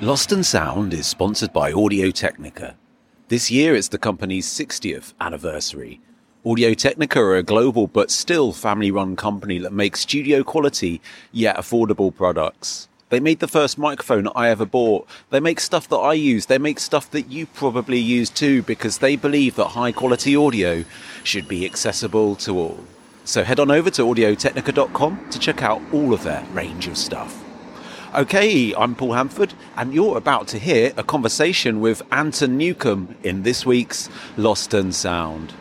Lost in Sound is sponsored by Audio Technica. This year it's the company's 60th anniversary. Audio Technica are a global but still family run company that makes studio quality yet affordable products. They made the first microphone I ever bought. They make stuff that I use. They make stuff that you probably use too because they believe that high quality audio should be accessible to all. So head on over to audiotechnica.com to check out all of their range of stuff. Okay, I'm Paul Hanford, and you're about to hear a conversation with Anton Newcombe in this week's Lost in Sound.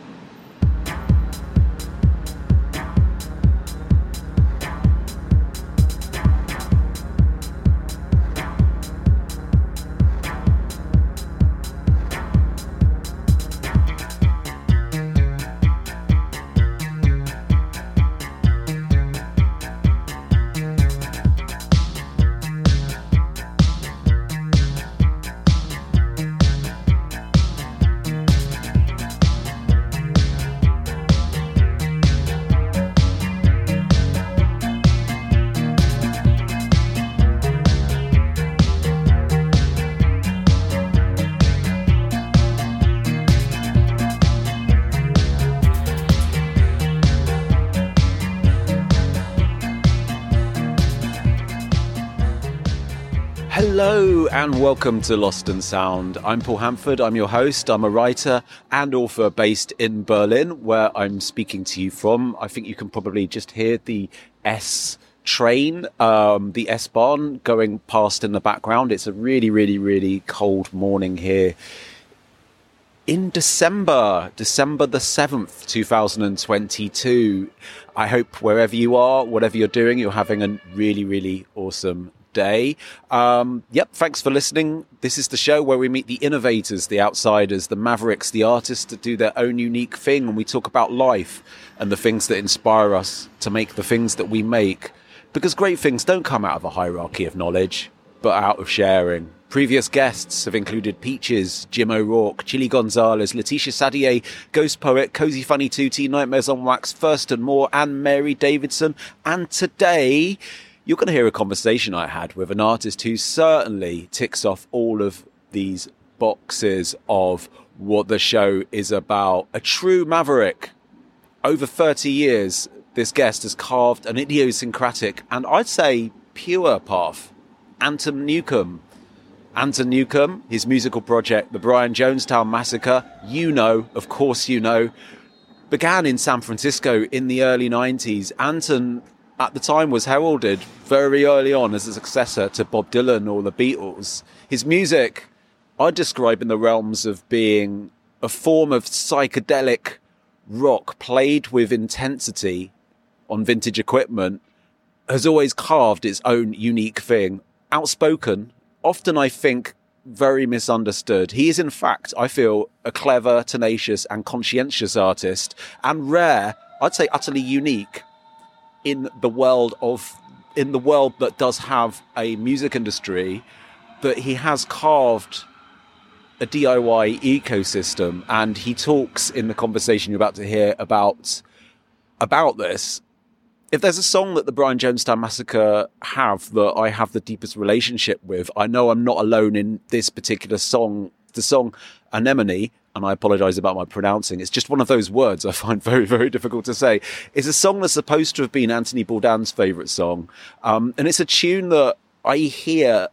Welcome to Lost in Sound. I'm Paul Hanford. I'm your host. I'm a writer and author based in Berlin, where I'm speaking to you from. I think you can probably just hear the S train, um, the S Bahn going past in the background. It's a really, really, really cold morning here in December, December the 7th, 2022. I hope wherever you are, whatever you're doing, you're having a really, really awesome day. Um, yep, thanks for listening. This is the show where we meet the innovators, the outsiders, the mavericks, the artists that do their own unique thing, and we talk about life and the things that inspire us to make the things that we make. Because great things don't come out of a hierarchy of knowledge, but out of sharing. Previous guests have included Peaches, Jim O'Rourke, Chilly Gonzales, Laetitia Sadier, Ghost Poet, Cosey Fanni Tutti, Nightmares on Wax, First and More, and Marie Davidson. And today, you're going to hear a conversation I had with an artist who certainly ticks off all of these boxes of what the show is about. A true maverick. Over 30 years, this guest has carved an idiosyncratic and I'd say pure path. Anton Newcombe. Anton Newcombe, his musical project, the Brian Jonestown Massacre, you know, of course you know, began in San Francisco in the early 90s. Anton at the time was heralded very early on as a successor to Bob Dylan or the Beatles. His music, I describe in the realms of being a form of psychedelic rock played with intensity on vintage equipment, has always carved its own unique thing. Outspoken, often I think very misunderstood. He is, in fact, I feel, a clever, tenacious, and conscientious artist, and rare, I'd say utterly unique in the world of in the world that does have a music industry that he has carved a DIY ecosystem and he talks in the conversation you're about to hear about about this if there's a song that the Brian Jonestown Massacre have that I have the deepest relationship with, I know I'm not alone in this particular song. The song Anemone and I apologize about my pronouncing. It's just one of those words I find very, very difficult to say. It's a song that's supposed to have been Anthony Bourdain's favorite song. Um, and it's a tune that I hear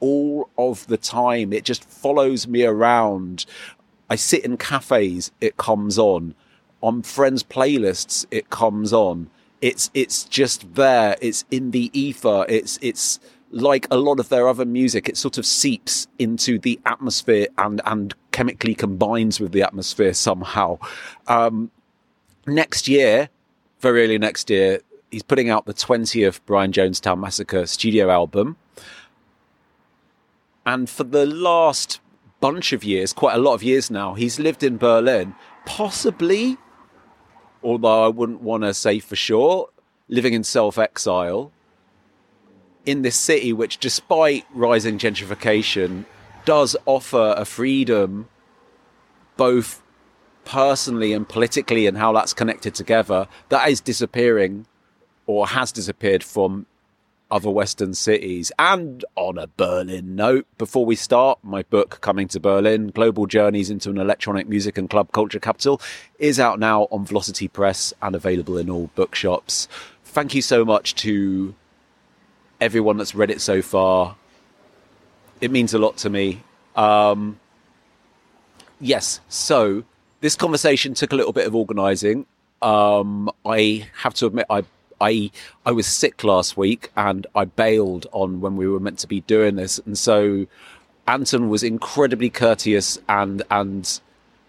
all of the time. It just follows me around. I sit in cafes, it comes on. On friends' playlists, it comes on. It's, it's just there. It's in the ether. It's, it's, like a lot of their other music, it sort of seeps into the atmosphere and, and chemically combines with the atmosphere somehow. Um, next year, very early next year, he's putting out the 20th Brian Jonestown Massacre studio album. And for the last bunch of years, quite a lot of years now, he's lived in Berlin, possibly, although I wouldn't want to say for sure, living in self exile in this city, which, despite rising gentrification, does offer a freedom both personally and politically and how that's connected together that is disappearing or has disappeared from other Western cities. And on a Berlin note, before we start, my book, Coming to Berlin Global Journeys into an Electronic Music and Club Culture Capital, is out now on Velocity Press and available in all bookshops. Thank you so much to everyone that's read it so far. It means a lot to me. Um, yes, so this conversation took a little bit of organising. Um, I have to admit, I I I was sick last week and I bailed on when we were meant to be doing this, and so Anton was incredibly courteous and and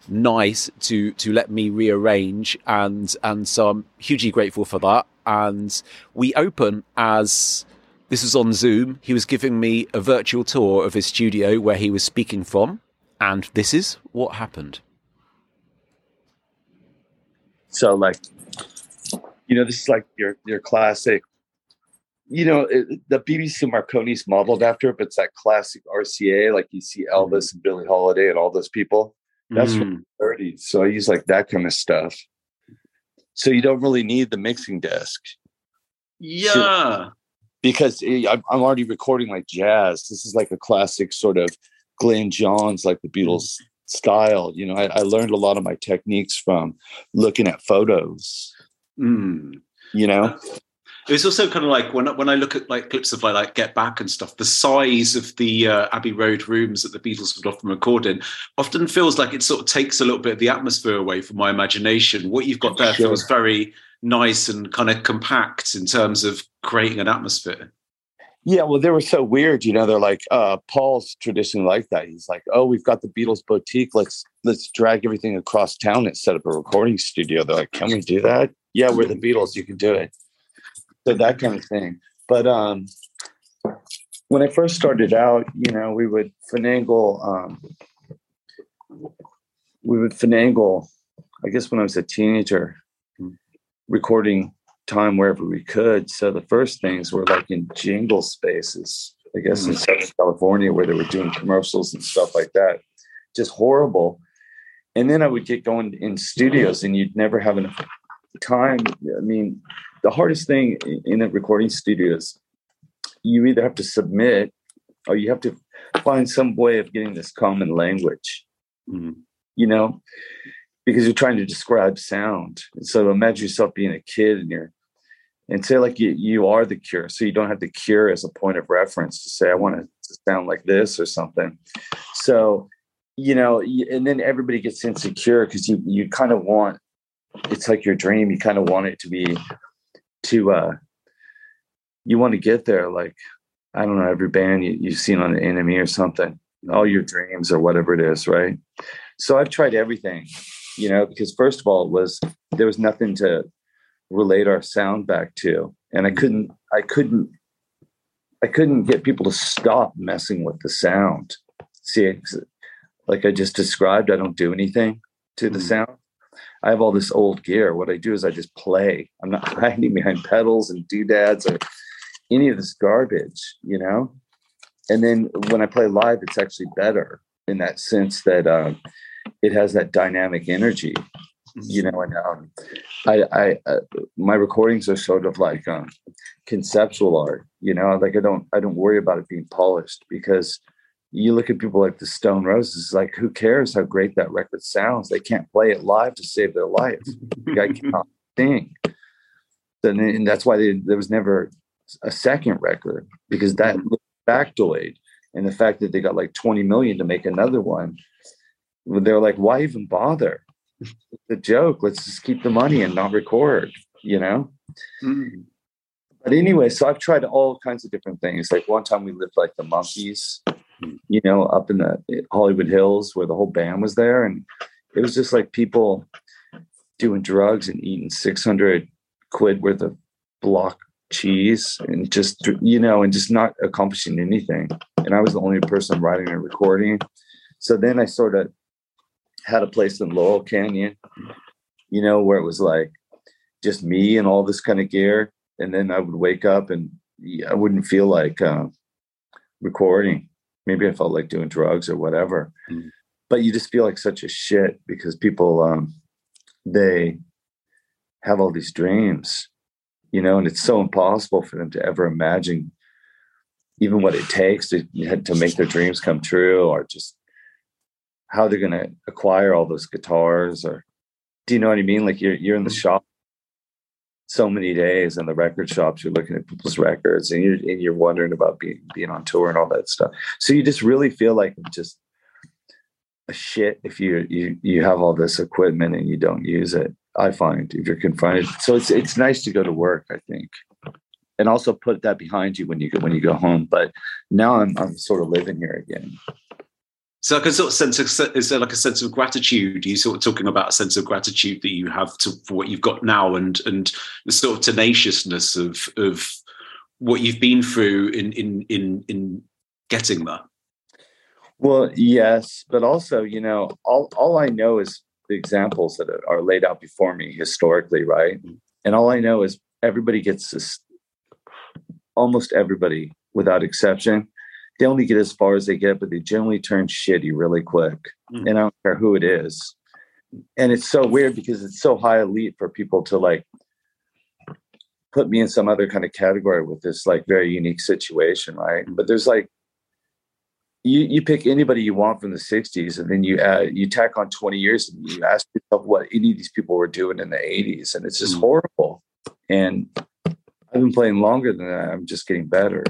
nice to to let me rearrange, and and so I'm hugely grateful for that. And we open as this was on Zoom. He was giving me a virtual tour of his studio where he was speaking from, and this is what happened. So, like, you know, this is like your your classic. You know, it, the BBC Marconi's modeled after, it, but it's that classic RCA, like you see Elvis mm. and Billie Holiday and all those people. That's mm. from the 30s. So I use like that kind of stuff. So you don't really need the mixing desk. Yeah. So, because I'm already recording like jazz. This is like a classic sort of Glyn Johns, like the Beatles style. You know, I, I learned a lot of my techniques from looking at photos. Mm. You know, it was also kind of like when when I look at like clips of like, like Get Back and stuff, the size of the uh, Abbey Road rooms that the Beatles would often record in often feels like it sort of takes a little bit of the atmosphere away from my imagination. What you've got there sure. feels very nice and kind of compact in terms of creating an atmosphere. Yeah, well, they were so weird, you know. They're like, uh, Paul's traditionally like that. He's like, "Oh, we've got the Beatles boutique. Let's let's drag everything across town and set up a recording studio." They're like, "Can we do that?" Yeah, we're the Beatles. You can do it. So that kind of thing. But um, when I first started out, you know, we would finagle. Um, we would finagle. I guess when I was a teenager, recording time wherever we could. So the first things were like in jingle spaces, I guess in mm. Southern California, where they were doing commercials and stuff like that. Just horrible. And then I would get going in studios, and you'd never have enough time. I mean, the hardest thing in a recording studio is you either have to submit or you have to find some way of getting this common language. Mm-hmm. You know, because you're trying to describe sound. So imagine yourself being a kid and you're and say like you, you are the cure. So you don't have the cure as a point of reference to say, I want it to sound like this or something. So, you know, and then everybody gets insecure because you you kind of want it's like your dream. You kind of want it to be to uh you want to get there like I don't know, every band you, you've seen on the NME or something, all your dreams or whatever it is, right? So I've tried everything you know, because first of all, it was there was nothing to relate our sound back to, and I couldn't, I couldn't, I couldn't get people to stop messing with the sound. See, like I just described, I don't do anything to the mm-hmm. sound. I have all this old gear. What I do is I just play. I'm not hiding behind pedals and doodads or any of this garbage, you know. And then when I play live, it's actually better in that sense that uh, it has that dynamic energy you mm-hmm. know and um, i i uh, my recordings are sort of like um, conceptual art you know like i don't i don't worry about it being polished because you look at people like the stone roses like who cares how great that record sounds they can't play it live to save their life the guy cannot sing and, and that's why they, there was never a second record because that mm-hmm. factoid and the fact that they got like 20 million to make another one they're like, why even bother? the joke. Let's just keep the money and not record, you know? Mm. But anyway, so I've tried all kinds of different things. Like one time we lived like the monkeys, you know, up in the Hollywood Hills where the whole band was there. And it was just like people doing drugs and eating 600 quid worth of block cheese and just, you know, and just not accomplishing anything. And I was the only person writing and recording. So then I sort of had a place in Laurel Canyon, you know, where it was like just me and all this kind of gear. And then I would wake up and I wouldn't feel like uh, recording. Maybe I felt like doing drugs or whatever. Mm. But you just feel like such a shit because people, um, they have all these dreams, you know, and it's so impossible for them to ever imagine even what it takes to to make their dreams come true, or just how they're going to acquire all those guitars, or do you know what I mean? Like you're you're in the mm-hmm. shop so many days in the record shops, you're looking at people's records, and you're and you're wondering about being being on tour and all that stuff. So you just really feel like just a shit if you you you have all this equipment and you don't use it. I find if you're confronted, so it's it's nice to go to work. I think and also put that behind you when you go when you go home. But now I'm I'm sort of living here again. So like a sort of sense of is there like a sense of gratitude? Are you sort of talking about a sense of gratitude that you have to, for what you've got now and and the sort of tenaciousness of of what you've been through in in in in getting that? Well, yes, but also, you know, all all I know is the examples that are laid out before me historically, right? Mm-hmm. And all I know is everybody gets this almost everybody without exception they only get as far as they get, but they generally turn shitty really quick. Mm. And I don't care who it is. And it's so weird because it's so high elite for people to like put me in some other kind of category with this like very unique situation, right? But there's like you you pick anybody you want from the 60s and then you add you tack on 20 years and you ask yourself what any of these people were doing in the 80s and it's just mm. horrible and i've been playing longer than that i'm just getting better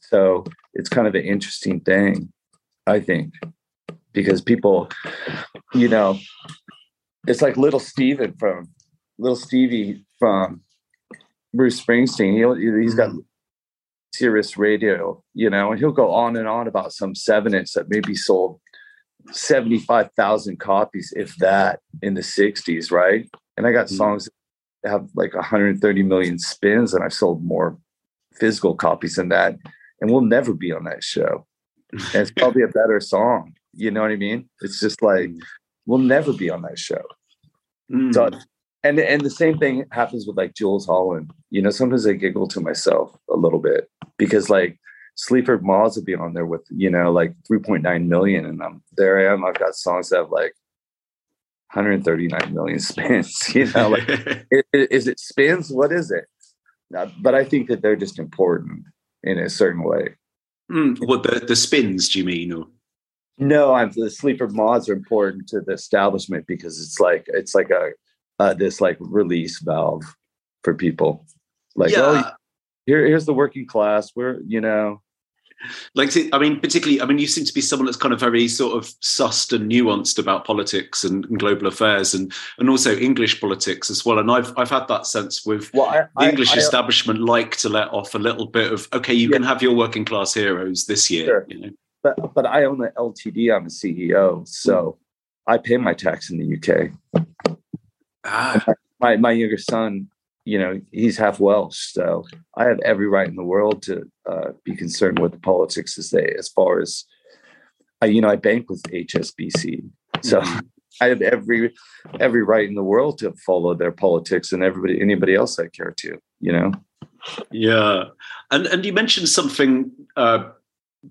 so it's kind of an interesting thing, I think, because people, you know, it's like little Steven from little Stevie from Bruce Springsteen. He, he's got Sirius Radio, you know, and he'll go on and on about some seven inch that maybe sold 75,000 copies, if that, in the 60s, right? And I got mm-hmm. songs that have like 130 million spins, and I've sold more physical copies than that and we'll never be on that show. And it's probably a better song. You know what I mean? It's just like mm. we'll never be on that show. Mm. So, and and the same thing happens with like Jools Holland. You know, sometimes I giggle to myself a little bit because like Sleaford Mods will be on there with you know like 3.9 million, and I'm there. I am. I've got songs that have like 139 million spins. You know, like is, is it spins? What is it? But I think that they're just important in a certain way. Mm, what the, the spins, do you mean? Or? No, I'm the Sleaford Mods are important to the establishment because it's like it's like a uh, this like release valve for people. Like, yeah. oh, here here's the working class. We're you know like i mean particularly i mean you seem to be someone that's kind of very sort of sussed and nuanced about politics and, and global affairs and and also english politics as well and i've i've had that sense with well, I, the english I, I, establishment like to let off a little bit of okay you yeah. can have your working class heroes this year sure. you know but but i own the ltd i'm a ceo so i pay my tax in the uk ah. my my younger son you know, he's half Welsh, so I have every right in the world to uh, be concerned with the politics as they, as far as, I, you know, I bank with HSBC, so mm-hmm. I have every every right in the world to follow their politics and everybody, anybody else I care to, you know. Yeah, and and you mentioned something uh,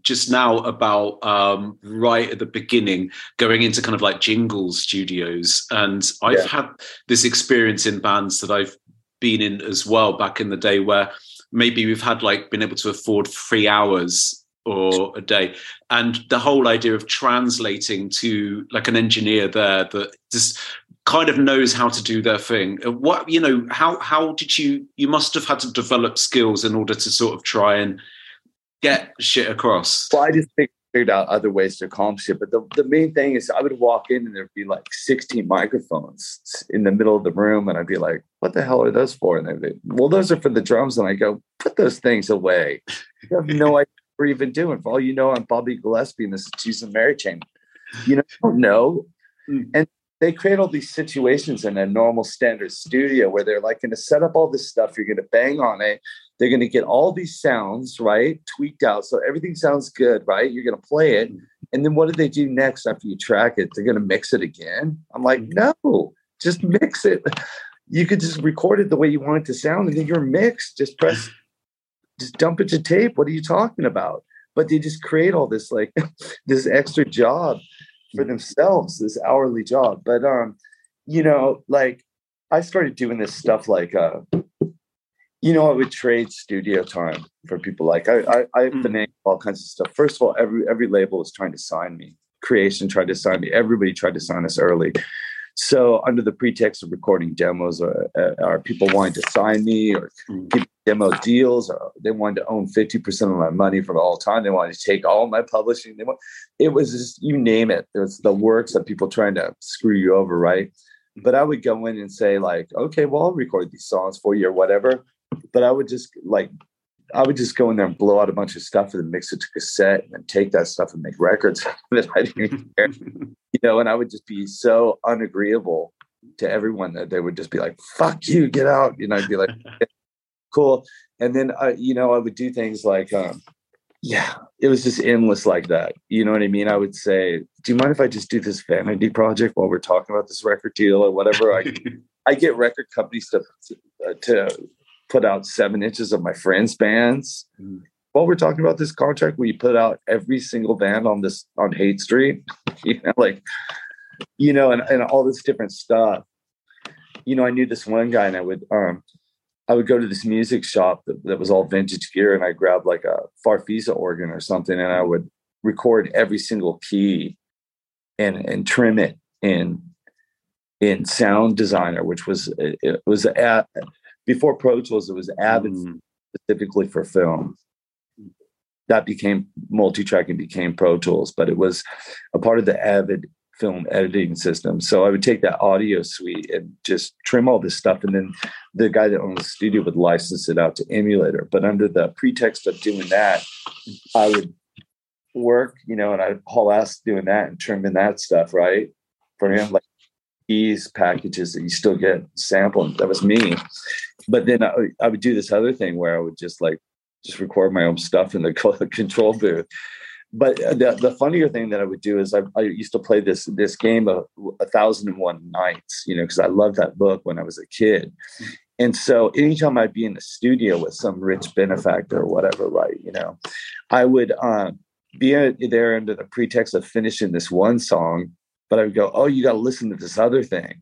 just now about um, right at the beginning going into kind of like jingle studios and i've yeah. had this experience in bands that i've been in as well back in the day where maybe we've had like been able to afford three hours or a day. And the whole idea of translating to like an engineer there that just kind of knows how to do their thing. Uh, what you know how how did you you must have had to develop skills in order to sort of try and get shit across? Well i just think figured out other ways to accomplish it. But the, the main thing is I would walk in and there'd be like 16 microphones in the middle of the room. And I'd be like, what the hell are those for? And they'd be, well, those are for the drums. And I go, put those things away. You have no idea what we're even doing. For all you know, I'm Bobby Gillespie and this is Jesus and Mary Chain. You know, don't know. Mm. And they create all these situations in a normal standard studio where they're like going to set up all this stuff. You're going to bang on it. They're going to get all these sounds, right? Tweaked out. So everything sounds good, right? You're going to play it. Mm-hmm. And then what do they do next after you track it? They're going to mix it again. I'm like, mm-hmm. no, just mix it. You could just record it the way you want it to sound, and then you're mixed. Just press, just dump it to tape. What are you talking about? But they just create all this like this extra job for mm-hmm. themselves, this hourly job. But um, you know, like I started doing this stuff like uh you know, I would trade studio time for people. Like I, I, I mm. financed all kinds of stuff. First of all, every every label was trying to sign me. Creation tried to sign me. Everybody tried to sign us early. So, under the pretext of recording demos, or, uh, or people wanting to sign me or mm. give demo deals, or they wanted to own 50% of my money for all time. They wanted to take all my publishing. They want, it was just, you name it. It was the works of people trying to screw you over, right? But I would go in and say, like, okay, well, I'll record these songs for you or whatever. But I would just like I would just go in there and blow out a bunch of stuff and then mix it to cassette and then take that stuff and make records that I didn't care. you know, and I would just be so unagreeable to everyone that they would just be like, fuck you, get out. You know, I'd be like, cool. And then, uh, you know, I would do things like, um, yeah, it was just endless like that. You know what I mean? I would say, do you mind if I just do this vanity project while we're talking about this record deal or whatever? I, I get record companies to, uh, to put out seven inches of my friends' bands. Mm. While we're talking about this contract, we put out every single band on this on Haight Street, you know, like, you know, and, and all this different stuff. You know, I knew this one guy, and I would um, I would go to this music shop that, that was all vintage gear, and I grabbed like a Farfisa organ or something, and I would record every single key and and trim it in in Sound Designer, which was it was at before Pro Tools, it was Avid mm. specifically for film. That became multi tracking, became Pro Tools, but it was a part of the Avid film editing system. So I would take that audio suite and just trim all this stuff. And then the guy that owned the studio would license it out to emulator. But under the pretext of doing that, I would work, you know, and I'd haul ass doing that and trimming that stuff, right? For him, like these packages that you still get sampled. That was me. But then I, I, would do this other thing where I would just like just record my own stuff in the control booth. But the, the funnier thing that I would do is I, I used to play this this game of a thousand and one nights, you know, because I loved that book when I was a kid. And so anytime I'd be in the studio with some rich benefactor or whatever, right, you know, I would um, be there under the pretext of finishing this one song but I would go, oh, you got to listen to this other thing.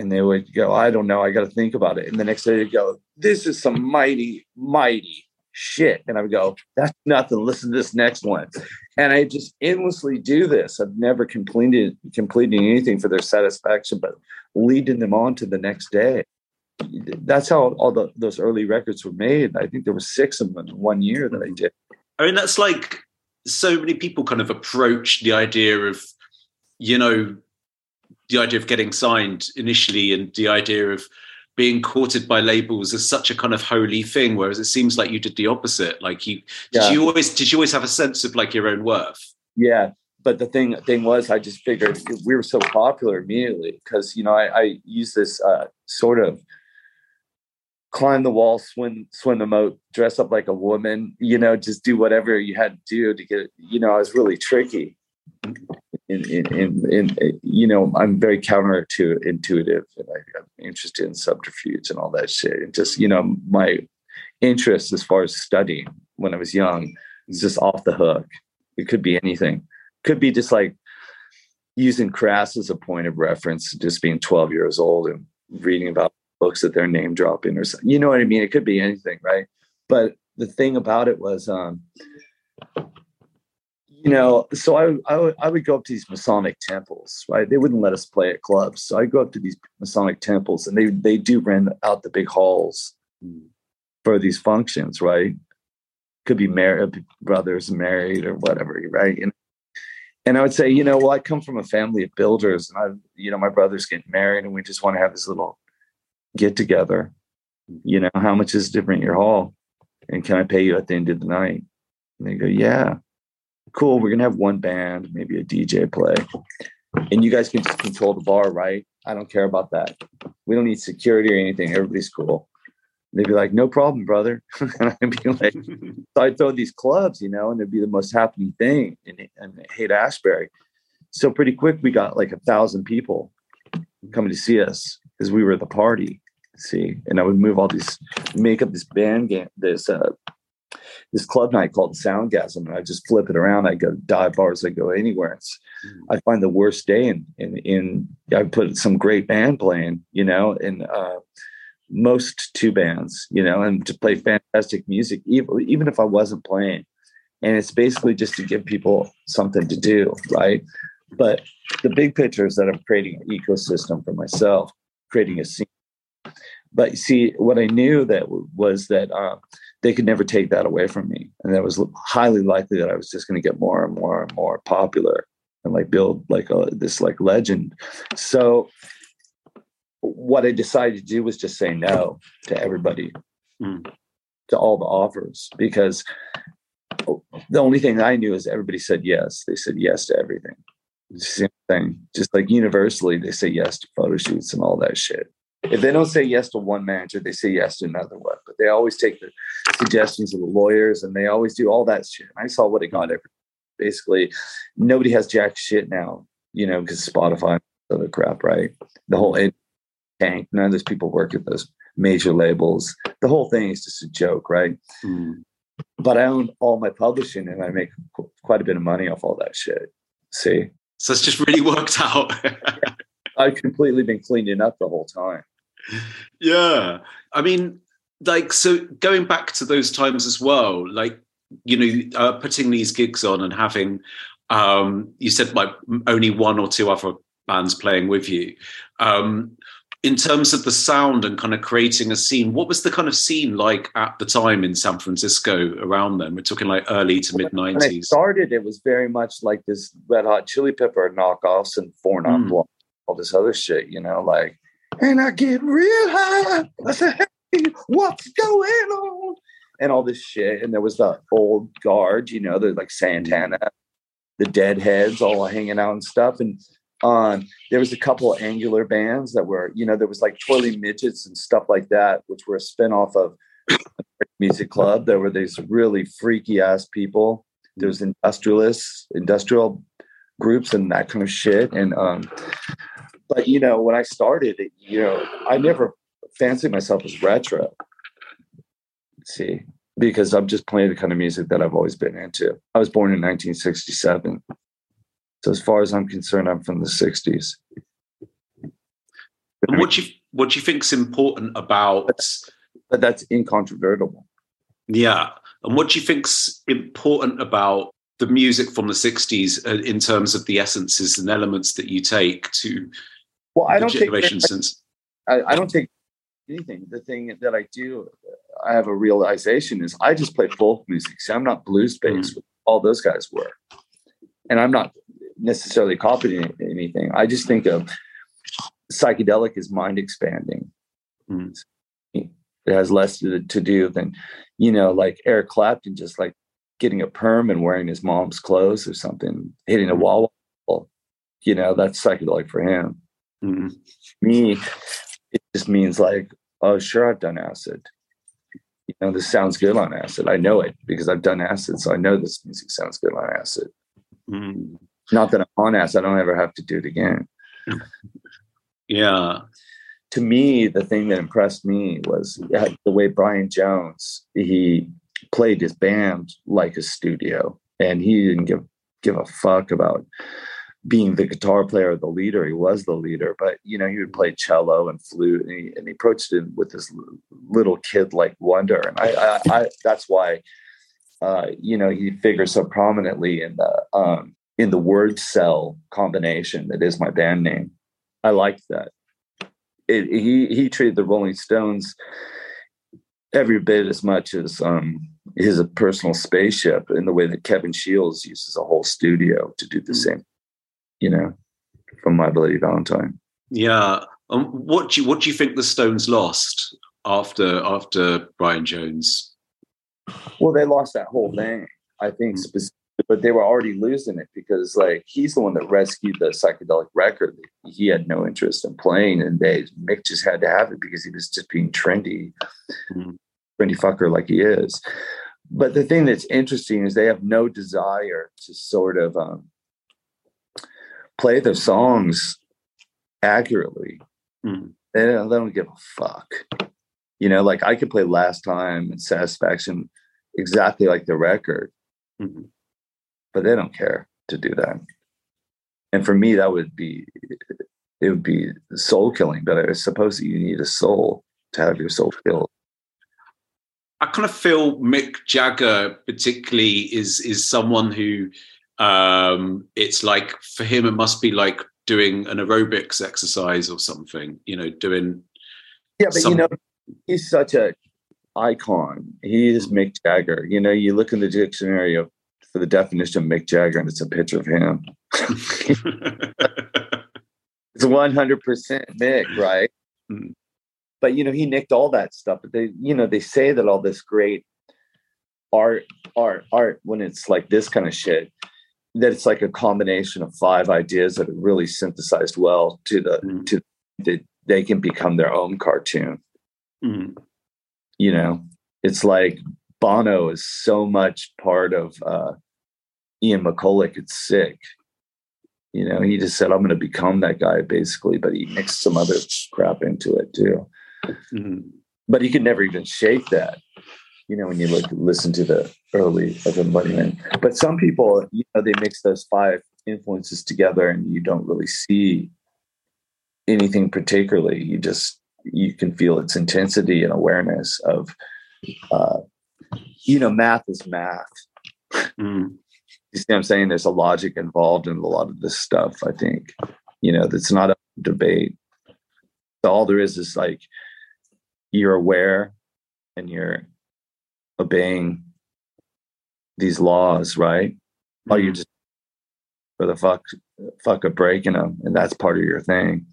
And they would go, I don't know. I got to think about it. And the next day they'd go, this is some mighty, mighty shit. And I would go, that's nothing. Listen to this next one. And I just endlessly do this. I've never completed completing anything for their satisfaction, but leading them on to the next day. That's how all the, those early records were made. I think there were six of them in one year that I mm-hmm. did. I mean, that's like so many people kind of approach the idea of you know, the idea of getting signed initially and the idea of being courted by labels is such a kind of holy thing, whereas it seems like you did the opposite. Like you did you always did you always have a sense of like your own worth? Yeah. But the thing thing was I just figured we were so popular immediately because you know I, I use this uh, sort of climb the wall, swim swim the moat, dress up like a woman, you know, just do whatever you had to do to get you know, I was really tricky in, in, in, you know, I'm very counter to intuitive and I, am interested in subterfuge and all that shit. And just, you know, my interest as far as studying when I was young is just off the hook. It could be anything. Could be just like using Crass as a point of reference, just being 12 years old and reading about books that they're name dropping or something. You know what I mean? It could be anything, right? But the thing about it was, um, you know, so I, I, would, I would go up to these Masonic temples, right? They wouldn't let us play at clubs. So I go up to these Masonic temples and they, they do rent out the big halls hmm. for these functions, right? Could be married, uh, brothers married or whatever, right? And, and I would say, you know, well, I come from a family of builders and I, you know, my brother's getting married and we just want to have this little get together. You know, how much is different your hall? And can I pay you at the end of the night? And they go, yeah cool, we're gonna have one band, maybe a DJ play, and you guys can just control the bar, right? I don't care about that. We don't need security or anything. Everybody's cool. they'd be like, no problem, brother. and I'd be like, so I'd throw these clubs, you know, and it'd be the most happening thing in, in Haight Ashbury. So pretty quick, we got like a thousand people coming to see us because we were the party. See, and I would move all these, make up this band game, this uh, this club night called Soundgasm, and I just flip it around. I go dive bars, I go anywhere. It's, mm. I find the worst day in in in I put some great band playing, you know, and uh, most two bands, you know, and to play fantastic music, even, even if I wasn't playing. And it's basically just to give people something to do, right? But the big picture is that I'm creating an ecosystem for myself, creating a scene. But see, what I knew that was that uh, they could never take that away from me, and that was highly likely that I was just going to get more and more and more popular and like build like a, this like legend. So what I decided to do was just say no to everybody, mm. to all the offers, because the only thing I knew is everybody said yes. They said yes to everything. Same thing. Just like universally, they say yes to photo shoots and all that shit. If they don't say yes to one manager, they say yes to another one. But they always take the suggestions of the lawyers and they always do all that shit. I saw what it got every basically nobody has jack shit now, you know, because Spotify and other crap, right? The whole tank. None of those people work at those major labels. The whole thing is just a joke, right? Mm. But I own all my publishing and I make qu- quite a bit of money off all that shit. See? So it's just really worked out. yeah. I've completely been cleaning up the whole time. Yeah. I mean, like, so going back to those times as well, like, you know, uh, putting these gigs on and having, um, you said like only one or two other bands playing with you. Um, in terms of the sound and kind of creating a scene, what was the kind of scene like at the time in San Francisco around then? We're talking like early to mid nineties. When I started, it was very much like this Red Hot Chili Pepper knockoffs and Four Non mm. All this other shit, you know, like. And I get real high. I said, "Hey, what's going on?" And all this shit. And there was the old guard, you know, the like Santana, the Deadheads, all hanging out and stuff. And on there was a couple of angular bands that were you know there was like twirling midgets and stuff like that which were a spin-off of music club there were these really freaky ass people there was mm. industrialists industrial groups and that kind of shit and um but you know when i started you know i never fancied myself as retro see because i'm just playing the kind of music that i've always been into i was born in 1967 so as far as I'm concerned, I'm from the '60s. And what do you what do you think is important about? But that's incontrovertible. Yeah, and what do you think's important about the music from the '60s uh, in terms of the essences and elements that you take to well, I don't generation take, since? I, I don't take anything. The thing that I do, I have a realization is I just play folk music. See, I'm not blues based. Mm. All those guys were, and I'm not necessarily copying anything. I just think of psychedelic as mind expanding. Mm. It has less to, to do than, you know, like Eric Clapton just like getting a perm and wearing his mom's clothes or something, hitting a hmm. wall. You know, that's psychedelic for him. Mm. Me, it just means like, oh, sure, I've done acid. You know, this sounds good on acid. I know it because I've done acid, so I know this music sounds good on acid. Mm. Not that I'm on acid, I don't ever have to do it again. Yeah. To me, the thing that impressed me was the way Brian Jones he played his band like a studio, and he didn't give give a fuck about being the guitar player or the leader. He was the leader, but you know he would play cello and flute, and he, and he approached it with this little kid like wonder, and I, I, I that's why. Uh, you know, he figures so prominently in the um, in the word cell combination that is my band name. I liked that. It, he he treated the Rolling Stones every bit as much as um, his personal spaceship in the way that Kevin Shields uses a whole studio to do the hmm. same. You know, from My Bloody Valentine. Yeah. Um, what do you what do you think the Stones lost after after Brian Jones? Well, they lost that whole thing. I think hmm but they were already losing it because like he's the one that rescued the psychedelic record. He had no interest in playing, and they Mick just had to have it because he was just being trendy, mm-hmm. trendy fucker like he is. But the thing that's interesting is they have no desire to sort of um, play their songs accurately. Mm-hmm. They, don't, they don't give a fuck. You know, like I could play Last Time and Satisfaction exactly like the record. Mm-hmm but they don't care to do that. And for me, that would be it would be soul killing. But I suppose you need a soul to have your soul killed. I kind of feel Mick Jagger particularly is is someone who um it's like for him it must be like doing an aerobics exercise or something, you know, doing Yeah, but some- you know, he's such a icon. He is Mick Jagger. You know, you look in the dictionary of for the definition of Mick Jagger and it's a picture of him. It's 100% Mick, right? Mm. But you know, he nicked all that stuff. But they, you know, they say that all this great art, art, art, when it's like this kind of shit, that it's like a combination of five ideas that are really synthesized well to the Mm. to that they can become their own cartoon. Mm. You know, it's like Bono is so much part of uh, Ian McCulloch. It's sick. You know, he just said, "I'm going to become that guy," basically, but he mixed some other crap into it too. Mm. But he could never even shake that. You know, when you look listen to the early of embodiment. But some people, you know, they mix those five influences together, and you don't really see anything particularly. You just you can feel its intensity and awareness of, uh, you know, math is math. Mm. You see what I'm saying? There's a logic involved in a lot of this stuff, I think. You know, that's not a debate. So all there is is like you're aware and you're obeying these laws, right? Or you just for the fuck fuck of breaking them, and that's part of your thing.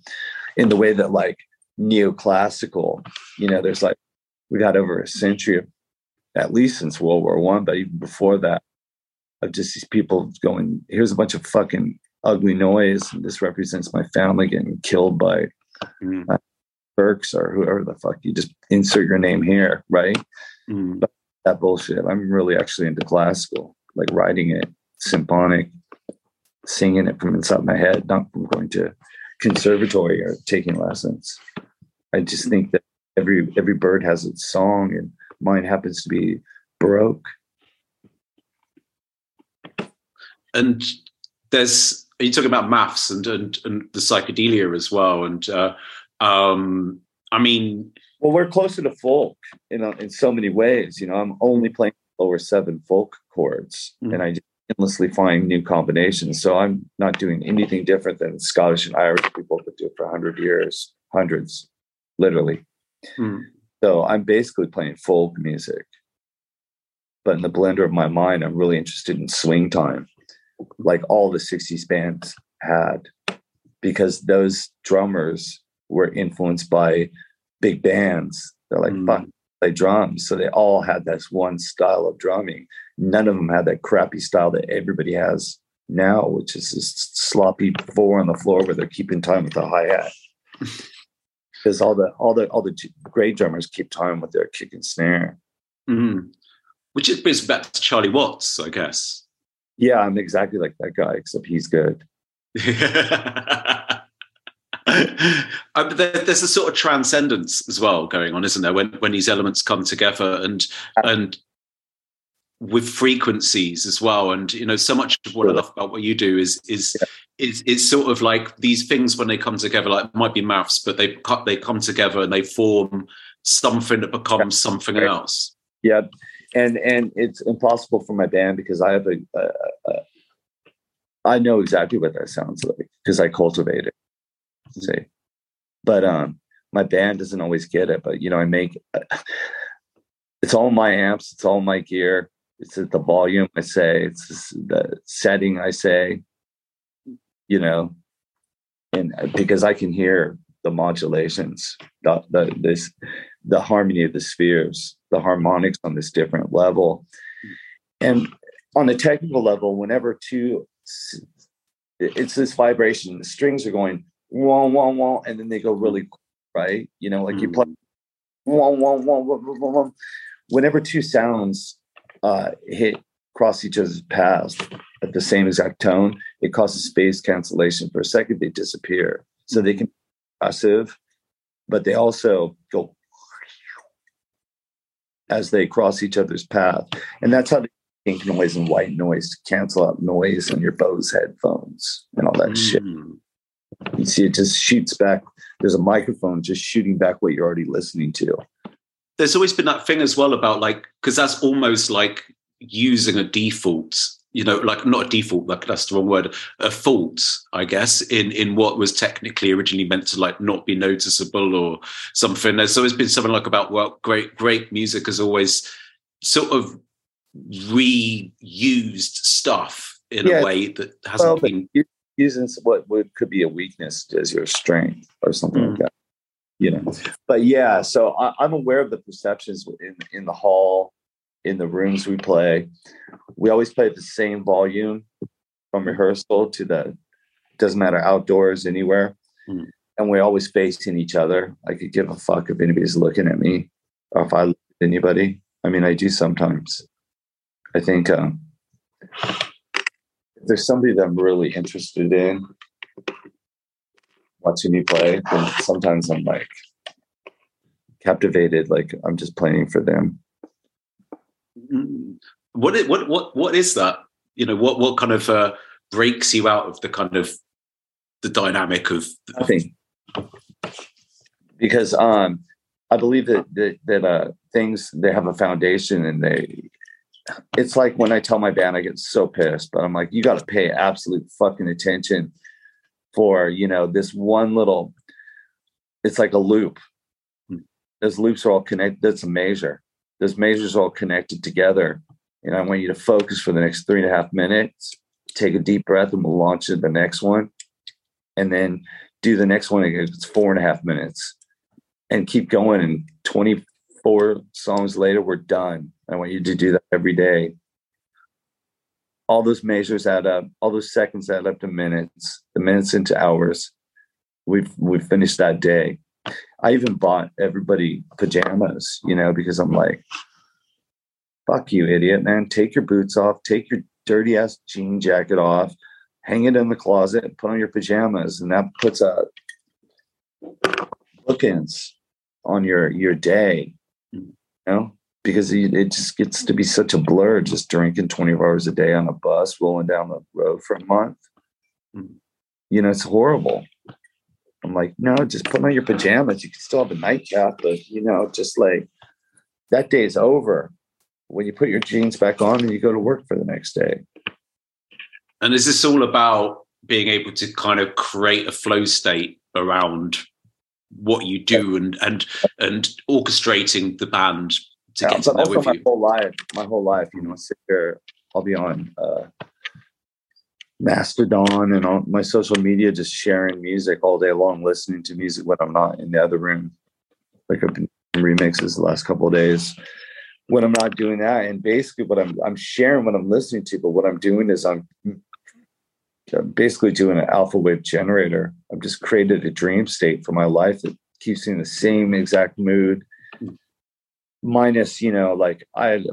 In the way that like neoclassical, you know, there's like we've had over a century, at least since World War One, but even before that, of just these people going, here's a bunch of fucking ugly noise, and this represents my family getting killed by Mm. Turks or whoever the fuck. You just insert your name here, right? Mm. That bullshit. I'm really actually into classical, like writing it, symphonic, singing it from inside my head, not from going to conservatory or taking lessons. I just think that every every bird has its song, and mine happens to be baroque. and there's you talking about maths and and, and the psychedelia as well and uh, um i mean Well, we're closer to folk in a, in so many ways. You know, I'm only playing lower seven folk chords, Mhm. and I just endlessly find new combinations. So I'm not doing anything different than Scottish and Irish people could do for hundred years, hundreds, literally. mm, So I'm basically playing folk music, but in the blender of my mind, I'm really interested in swing time, like all the '60s bands had, because those drummers were influenced by big bands. They're like, Mm. fuck, play drums. So they all had this one style of drumming. None of them had that crappy style that everybody has now, which is this sloppy four on the floor where they're keeping time with the hi hat. Because all the all the all the great drummers keep time with their kick and snare. mm. which is back to charlie watts i guess Yeah, I'm exactly like that guy, except he's good. But there, there's a sort of transcendence as well going on, isn't there? When when these elements come together and and with frequencies as well, and you know, so much of what I love about what you do is is is is sort of like these things when they come together, like it might be maths, but they cut they come together and they form something that becomes something Right. else. Yeah, and and it's impossible for my band because I have a, a, a I know exactly what that sounds like because I cultivate it. See, but um, my band doesn't always get it. But you know, I make it's all my amps, it's all my gear. It's at the volume I say, it's the setting I say. You know, and because I can hear the modulations, the the this the harmony of the spheres, the harmonics on this different level. And on a technical level, whenever two, it's this vibration, the strings are going wah, wah, wah, and then they go really quick, right? You know, like you mm-hmm. play wah, wah, wah, wah, wah, wah. whenever two sounds uh, hit cross each other's paths at the same exact tone, it causes phase cancellation. For a second, they disappear. So they can be passive, but they also go as they cross each other's path. And that's how they pink noise and white noise to cancel out noise on your Bose headphones and all that shit. Mm. You see, it just shoots back there's a microphone just shooting back what you're already listening to. There's always been that thing as well about like because that's almost like using a default you know, like not a default, like that's the wrong word, a fault, I guess, in in what was technically originally meant to like not be noticeable or something. There's always been something like about well, great great music has always sort of reused stuff in yeah. a way that hasn't well, been using what would could be a weakness as your strength or something mm. like that. You know, but yeah, so I, I'm aware of the perceptions in in the hall in the rooms we play. We always play at the same volume from rehearsal to the doesn't matter outdoors anywhere. Mm. And we're always facing each other. I could give a fuck if anybody's looking at me or if I look at anybody. I mean, I do sometimes. I think um, if there's somebody that I'm really interested in watching me play, then sometimes I'm like captivated, like I'm just playing for them what is, what what what is that? You know, what what kind of uh, breaks you out of the kind of the dynamic of nothing? Because um, I believe that that, that uh, things they have a foundation and they. It's like when I tell my band, I get so pissed, but I'm like, you got to pay absolute fucking attention for you know this one little. It's like a loop. Hmm. Those loops are all connected. That's a measure those measures are all connected together. And I want you to focus for the next three and a half minutes, take a deep breath, and we'll launch into the next one. And then do the next one again. It's four and a half minutes. And keep going. And 24 songs later, we're done. I want you to do that every day. All those measures add up, all those seconds add up to minutes, the minutes into hours. We've we've finished that day. I even bought everybody pajamas, you know, because I'm like, fuck you, idiot, man. Take your boots off, take your dirty ass jean jacket off, hang it in the closet, put on your pajamas, and that puts a bookends on your your day, you know, because it just gets to be such a blur just drinking 24 hours a day on a bus, rolling down the road for a month. Mm. You know, it's horrible. I'm like, no, just put on your pajamas. You can still have a nightcap, but you know, just like that day is over when you put your jeans back on and you go to work for the next day. And is this all about being able to kind of create a flow state around what you do and and and orchestrating the band to get to there with my you? whole life, my whole life, you know, sit there, I'll be on uh, Mastodon and on my social media, just sharing music all day long, listening to music when I'm not in the other room. Like I've been remixes the last couple of days. When I'm not doing that, and basically what I'm I'm sharing what I'm listening to, but what I'm doing is I'm, I'm basically doing an alpha wave generator. I've just created a dream state for my life that keeps me in the same exact mood. Minus, you know, like I had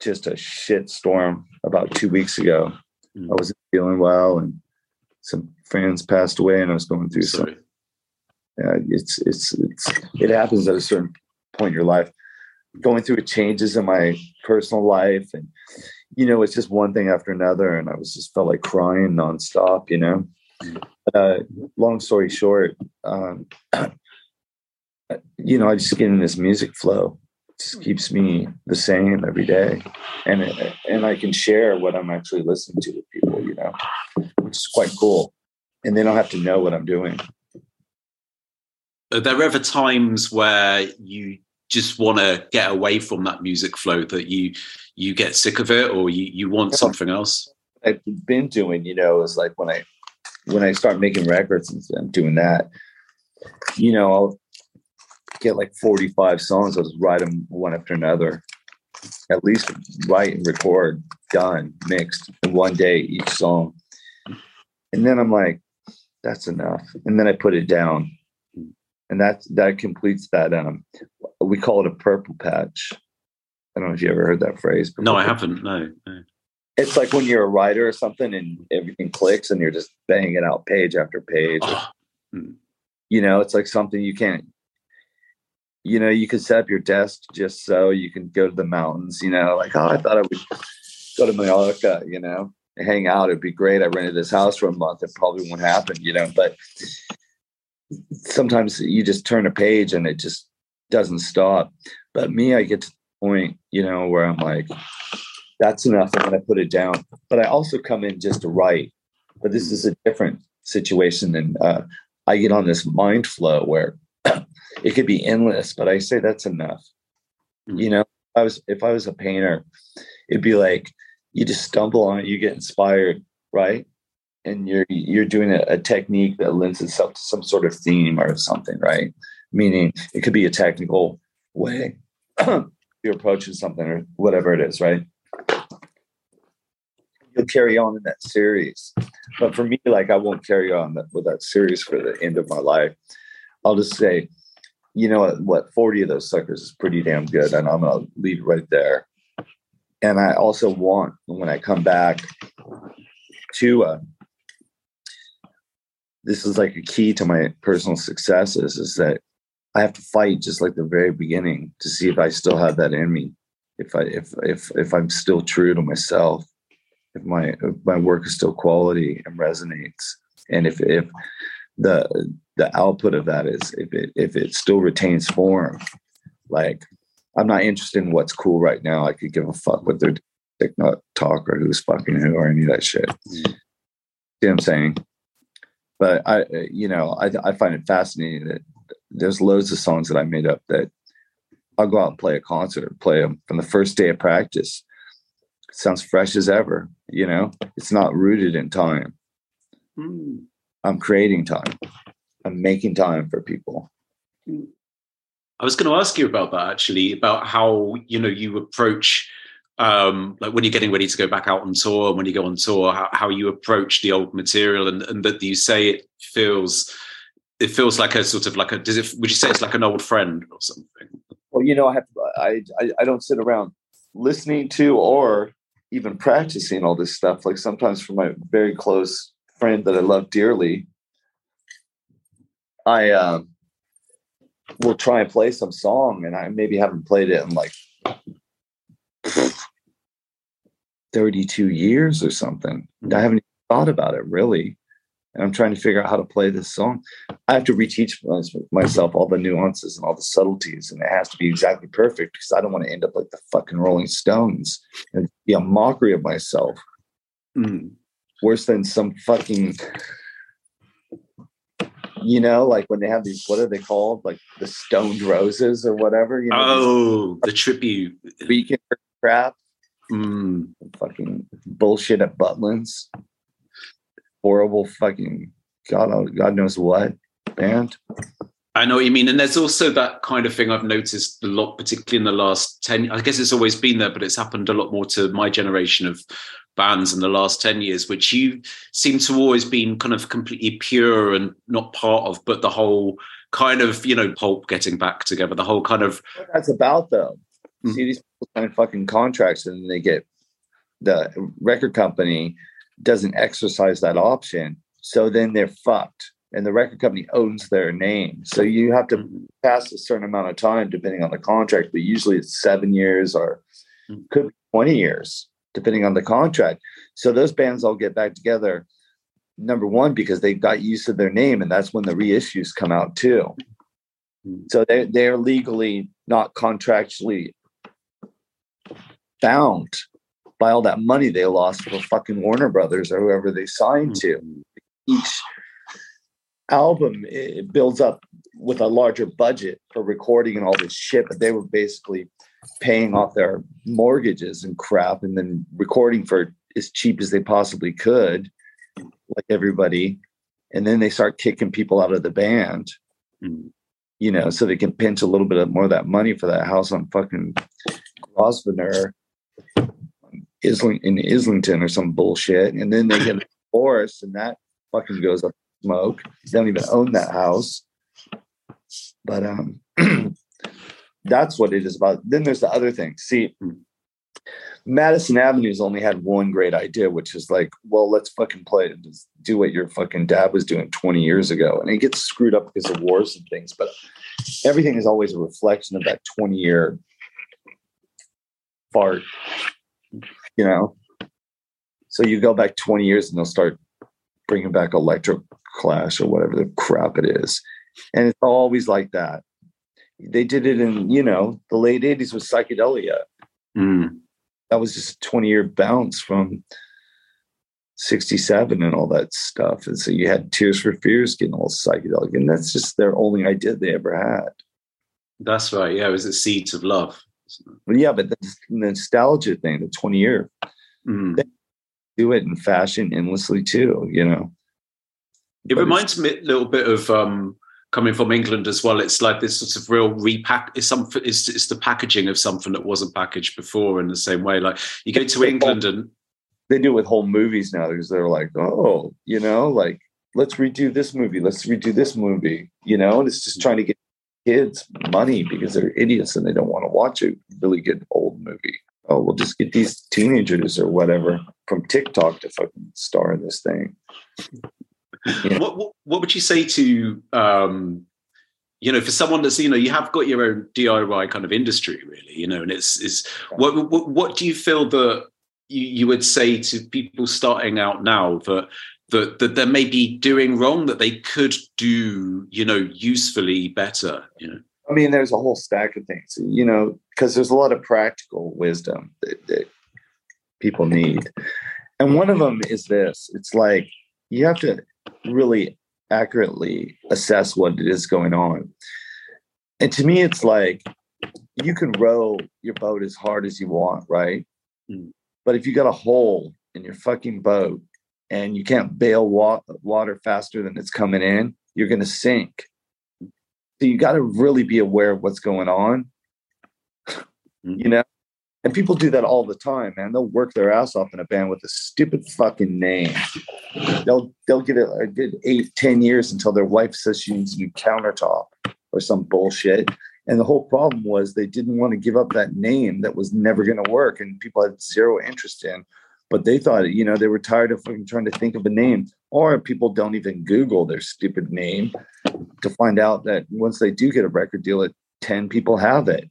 just a shit storm about two weeks ago mm. I wasn't feeling well, and some friends passed away, and I was going through Sorry. some. Yeah, it's it's it's it happens at a certain point in your life. Going through changes in my personal life, and you know, it's just one thing after another, and I was just felt like crying nonstop. You know, mm. uh, long story short, um, you know, I just get in this music flow, just keeps me the same every day, and it, and I can share what I'm actually listening to with people, you know, which is quite cool, and they don't have to know what I'm doing. Are there ever times where you just want to get away from that music flow that you you get sick of it or you you want something else? I've been doing, you know, is like when I when I start making records and doing that, you know, I'll get like 45 songs. I'll just write them one after another. At least write and record, done, mixed in one day each song. And then I'm like, that's enough. And then I put it down. And that that completes that. Um, we call it a purple patch. I don't know if you ever heard that phrase. No, I haven't. No, no. It's like when you're a writer or something and everything clicks and you're just banging out page after page. Oh. You know, it's like something you can't you know, you could set up your desk just so you can go to the mountains, you know, like, oh, I thought I would go to Mallorca, you know, hang out. It'd be great. I rented this house for a month. It probably won't happen, you know, but sometimes you just turn a page and it just doesn't stop. But me, I get to the point, you know, where I'm like, that's enough. I'm going to put it down. But I also come in just to write. But this is a different situation And uh, I get on this mind flow where it could be endless, but I say that's enough. Mm-hmm. You know, if I was if I was a painter, it'd be like you just stumble on it, you get inspired, right? And you're you're doing a, a technique that lends itself to some sort of theme or something, right? Meaning it could be a technical way you're approaching something or whatever it is, right? You'll carry on in that series. But for me, like I won't carry on that, with that series for the end of my life. I'll just say, you know what, what 40 of those suckers is pretty damn good. And I'm gonna leave right there. And I also want when I come back to uh this is like a key to my personal successes is that I have to fight just like the very beginning to see if I still have that in me. If I if if if I'm still true to myself, if my if my work is still quality and resonates, and if if the the output of that is if it if it still retains form, like I'm not interested in what's cool right now. I could give a fuck what they're not talk or who's fucking who or any of that shit. Mm. See what I'm saying? But I, you know, I, I find it fascinating that there's loads of songs that I made up that I'll go out and play a concert, play them from the first day of practice. It sounds fresh as ever, you know. It's not rooted in time. Mm. I'm creating time. I'm making time for people. I was going to ask you about that actually, about how you know you approach um like when you're getting ready to go back out on tour and when you go on tour how, how you approach the old material and, and that you say it feels it feels like a sort of like a does it would you say it's like an old friend or something well you know i have I, I i don't sit around listening to or even practicing all this stuff like sometimes for my very close friend that I love dearly, I um, will try and play some song, and I maybe haven't played it in like 32 years or something. I haven't even thought about it really. And I'm trying to figure out how to play this song. I have to reteach myself all the nuances and all the subtleties, and it has to be exactly perfect because I don't want to end up like the fucking Rolling Stones and be a mockery of myself. Mm worse than some fucking you know, like when they have these, what are they called? Like the stoned roses or whatever. You know, oh, the trippy weekend crap. Mm. Fucking bullshit at Butlins. Horrible fucking God, God knows what band. I know what you mean. And there's also that kind of thing I've noticed a lot, particularly in the last 10, I guess it's always been there, but it's happened a lot more to my generation of bands in the last 10 years, which you seem to always been kind of completely pure and not part of, but the whole kind of, you know, pulp getting back together, the whole kind of. What that's about, though. Mm-hmm. See these people sign fucking contracts and they get the record company doesn't exercise that option. So then they're fucked. And the record company owns their name. So you have to mm-hmm. pass a certain amount of time depending on the contract, but usually it's seven years or mm-hmm. could be 20 years depending on the contract. So those bands all get back together. Number one, because they've got used to their name, and that's when the reissues come out too. Hmm. So they they're legally not contractually bound by all that money they lost for fucking Warner Brothers or whoever they signed to. Hmm. Each album it builds up with a larger budget for recording and all this shit, but they were basically paying off their mortgages and crap and then recording for as cheap as they possibly could like everybody. And then they start kicking people out of the band. Mm. you know so they can pinch a little bit of more of that money for that house on fucking Grosvenor Isling in Islington or some bullshit. And then they get a divorce and that fucking goes up smoke. They don't even own that house. But um that's what it is about. Then there's the other thing. See, hmm. Madison Avenue's only had one great idea, which is like, well, let's fucking play and just do what your fucking dad was doing 20 years ago. And it gets screwed up because of wars and things, but everything is always a reflection of that 20 year fart, you know? So you go back 20 years and they'll start bringing back electric clash or whatever the crap it is and it's always like that. They did it in you know the late '80s with psychedelia. Mm. That was just a 20 year bounce from 67 and all that stuff. And so you had Tears for Fears getting all psychedelic, and that's just their only idea they ever had. That's right. Yeah, it was the seeds of love. But yeah, but the nostalgia thing, the 20 year, Mm. do it in fashion endlessly too, you know. It But reminds me a little bit of um, coming from England as well. It's like this sort of real repack. It's something. It's, it's the packaging of something that wasn't packaged before in the same way. Like you go to England and they do it with whole movies now because they're like, oh, you know, like let's redo this movie, let's redo this movie, you know, and it's just trying to get kids money because they're idiots and they don't want to watch a really good old movie. Oh, we'll just get these teenagers or whatever from TikTok to fucking star in this thing. Yeah. what, what what would you say to um, you know for someone that's you know you have got your own DIY kind of industry really you know and it's is what, what what do you feel that you, you would say to people starting out now that that that they may be doing wrong that they could do you know usefully better you know I mean, there's a whole stack of things, you know, because there's a lot of practical wisdom that, that people need. And one of them is this it's like you have to really accurately assess what it is going on. And to me, it's like you can row your boat as hard as you want, right? Mm. But if you got a hole in your fucking boat and you can't bail wa- water faster than it's coming in, you're going to sink. So you got to really be aware of what's going on, you know? And people do that all the time, man. They'll work their ass off in a band with a stupid fucking name. They'll they'll get a, a good eight, ten years until their wife says she needs a new countertop or some bullshit. And the whole problem was they didn't want to give up that name that was never going to work, and people had zero interest in. But they thought, you know, they were tired of fucking trying to think of a name, or people don't even Google their stupid name to find out that once they do get a record deal, that ten people have it.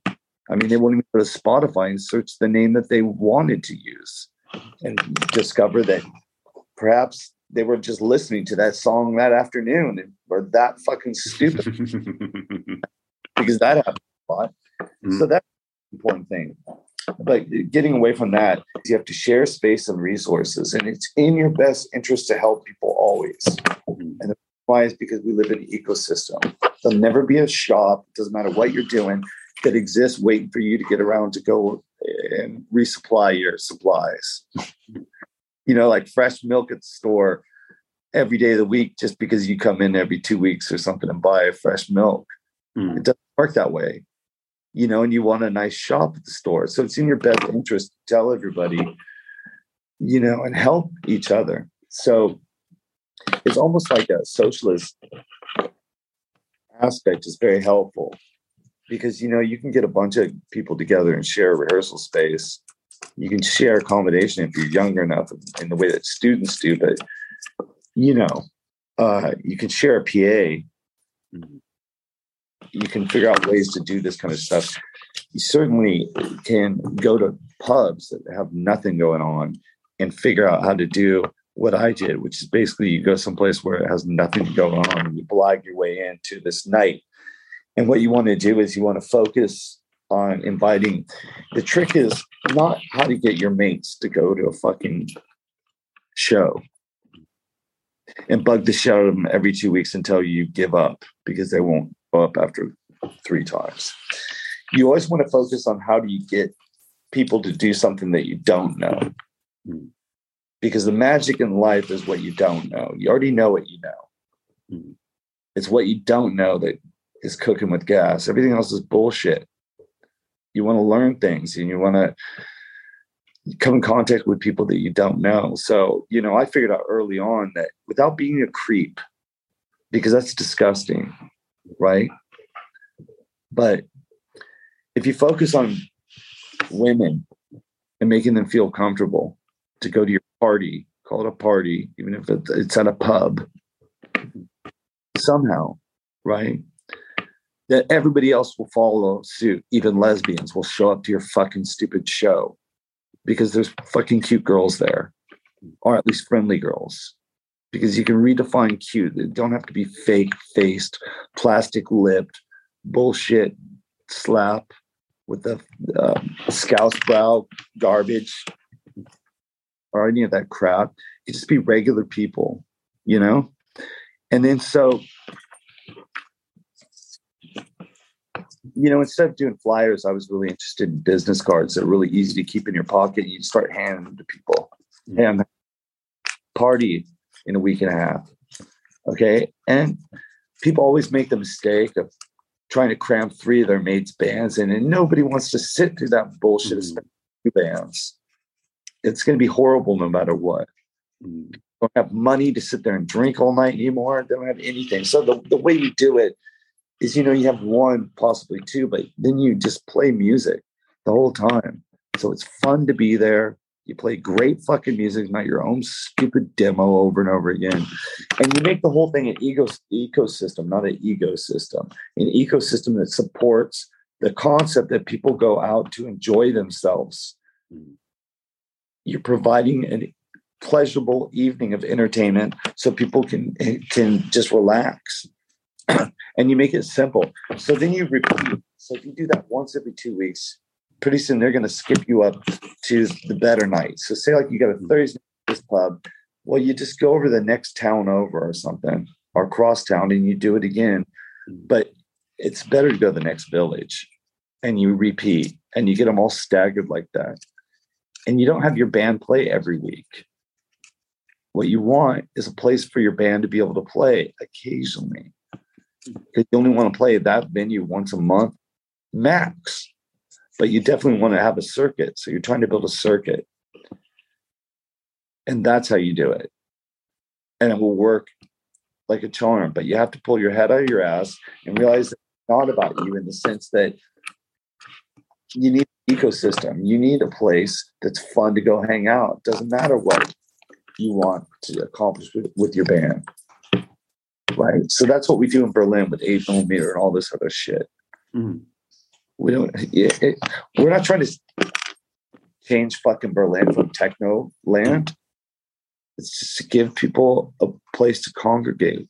I mean, they won't even go to Spotify and search the name that they wanted to use and discover that perhaps they were just listening to that song that afternoon and were that fucking stupid because that happened a lot. Mm. So that's an important thing. But getting away from that, you have to share space and resources, and it's in your best interest to help people always. Mhm. And why is because we live in an ecosystem. There'll never be a shop, It doesn't matter what you're doing, that exists waiting for you to get around to go and resupply your supplies. you know, like fresh milk at the store every day of the week, just because you come in every two weeks or something and buy fresh milk. Mm. It doesn't work that way. You know, and you want a nice shop at the store. So it's in your best interest to tell everybody, you know, and help each other. So it's almost like a socialist aspect is very helpful because you know you can get a bunch of people together and share a rehearsal space you can share accommodation if you're younger enough in the way that students do but you know uh, you can share a pa Mhm. you can figure out ways to do this kind of stuff you certainly can go to pubs that have nothing going on and figure out how to do what I did, which is basically you go someplace where it has nothing going on and you blog your way into this night. And what you want to do is you want to focus on inviting. The trick is not how to get your mates to go to a fucking show and bug the shit out of them every two weeks until you give up because they won't go up after three times. You always want to focus on how do you get people to do something that you don't know Mm. because the magic in life is what you don't know. You already know what you know. Mm. It's what you don't know that is cooking with gas. Everything else is bullshit. You want to learn things and you want to come in contact with people that you don't know. So, you know, I figured out early on that without being a creep, because that's disgusting, right? But if you focus on women and making them feel comfortable to go to your party, call it a party, even if it's at a pub, somehow, right? That everybody else will follow suit. Even lesbians will show up to your fucking stupid show because there's fucking cute girls there, or at least friendly girls. Because you can redefine cute. They don't have to be fake faced, plastic lipped bullshit slap with the uh, scouse brow garbage or any of that crap. You just be regular people, you know? And then so, you know, instead of doing flyers, I was really interested in business cards They're really easy to keep in your pocket. You start handing them to people and party in a week and a half. Okay. And people always make the mistake of trying to cram three of their mates' bands in, and nobody wants to sit through that bullshit, mm. two bands. It's going to be horrible no matter what. Mm. Don't have money to sit there and drink all night anymore. They don't have anything. So the, the way you do it is, you know, you have one, possibly two, but then you just play music the whole time. So it's fun to be there. You play great fucking music, not your own stupid demo over and over again. And you make the whole thing an ego, ecosystem, not an ecosystem. An ecosystem that supports the concept that people go out to enjoy themselves. Mm-hmm. You're providing a pleasurable evening of entertainment so people can eh, can just relax. and you make it simple. So then you repeat. So if you do that once every two weeks, pretty soon they're going to skip you up to the better night. So say like you got a mm-hmm. Thursday this pub, well you just go over the next town over or something or cross town and you do it again. Mm-hmm. But it's better to go to the next village and you repeat and you get them all staggered like that. And you don't have your band play every week. What you want is a place for your band to be able to play occasionally. Because you only want to play that venue once a month max but you definitely want to have a circuit. So you're trying to build a circuit. And that's how you do it. And it will work like a charm, but you have to pull your head out of your ass and realize it's not about you in the sense that you need an ecosystem. You need a place that's fun to go hang out. Doesn't matter what you want to accomplish with, with your band. Right. So that's what we do in Berlin with eight millimeter and all this other shit. Mm we don't it, we're not trying to change fucking berlin from techno land it's just to give people a place to congregate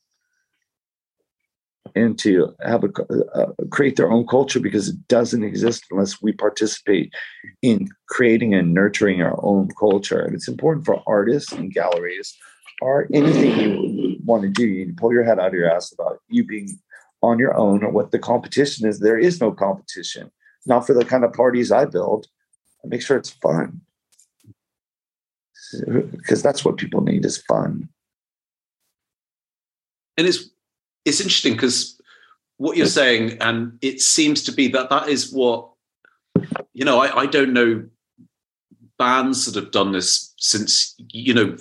and to have a uh, create their own culture because it doesn't exist unless we participate in creating and nurturing our own culture and it's important for artists and galleries or anything you want to do you pull your head out of your ass about you being on your own or what the competition is. There is no competition. Not for the kind of parties I build. I make sure it's fun. Because that's what people need is fun. And it's it's interesting because what you're saying, and it seems to be that that is what you know. I, I don't know bands that have done this since you know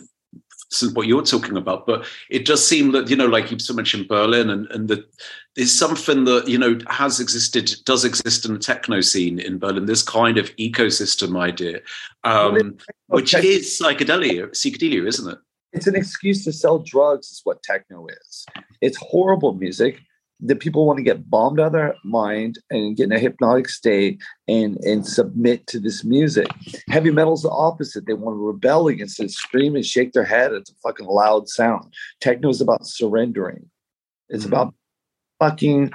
what you're talking about, but it does seem that you know, like you've so mentioned Berlin, and and that is something that you know has existed, does exist in the techno scene in Berlin. This kind of ecosystem idea, um, which is psychedelia, psychedelia, isn't it? It's an excuse to sell drugs. Is what techno is. It's horrible music that people want to get bombed out of their mind and get in a hypnotic state and and submit to this music. Heavy metal's the opposite. They want to rebel against it, scream and shake their head. It's a fucking loud sound. Techno is about surrendering. It's mm-hmm. about fucking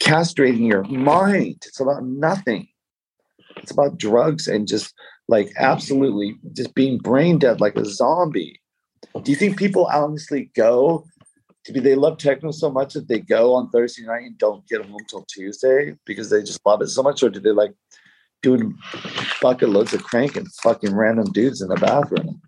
castrating your mind. It's about nothing. It's about drugs and just like absolutely just being brain dead like a zombie. Do you think people honestly go do they love techno so much that they go on Thursday night and don't get home till Tuesday because they just love it so much, or do they like doing bucket loads of crank and fucking random dudes in the bathroom?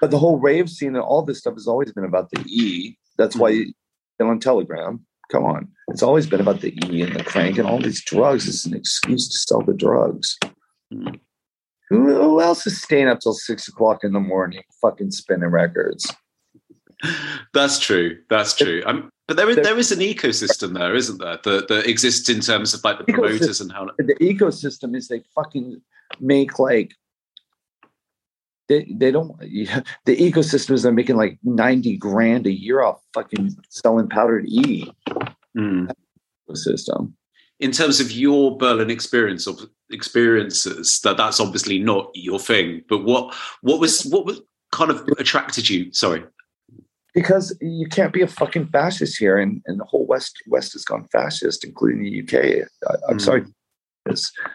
But the whole rave scene and all this stuff has always been about the E. That's why you on Telegram. Come on, it's always been about the E and the crank and all these drugs. It's an excuse to sell the drugs. Mm. Who, who else is staying up till six o'clock in the morning, fucking spinning records? That's true. That's true. Um, but there is there is an ecosystem there, isn't there, that, that exists in terms of like the promoters and how the ecosystem is they fucking make like they they don't the ecosystem is they're making like 90 grand a year off fucking selling powdered E mm. system. In terms of your Berlin experience of experiences, that that's obviously not your thing. But what what was what was kind of attracted you? Sorry. Because you can't be a fucking fascist here, and, and the whole West West has gone fascist, including the UK. I, am mm. sorry,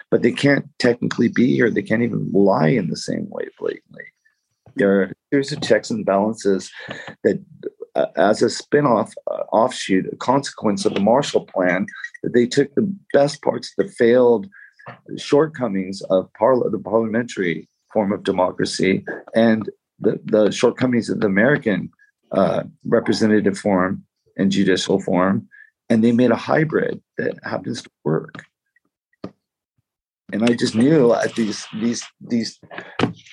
but they can't technically be here. They can't even lie in the same way blatantly. There are series of checks and balances that, uh, as a spin-off uh, offshoot, a consequence of the Marshall Plan, that they took the best parts, the failed shortcomings of parla- the parliamentary form of democracy, and the, the shortcomings of the American uh, representative form and judicial form, and they made a hybrid that happens to work. And I just knew at these these these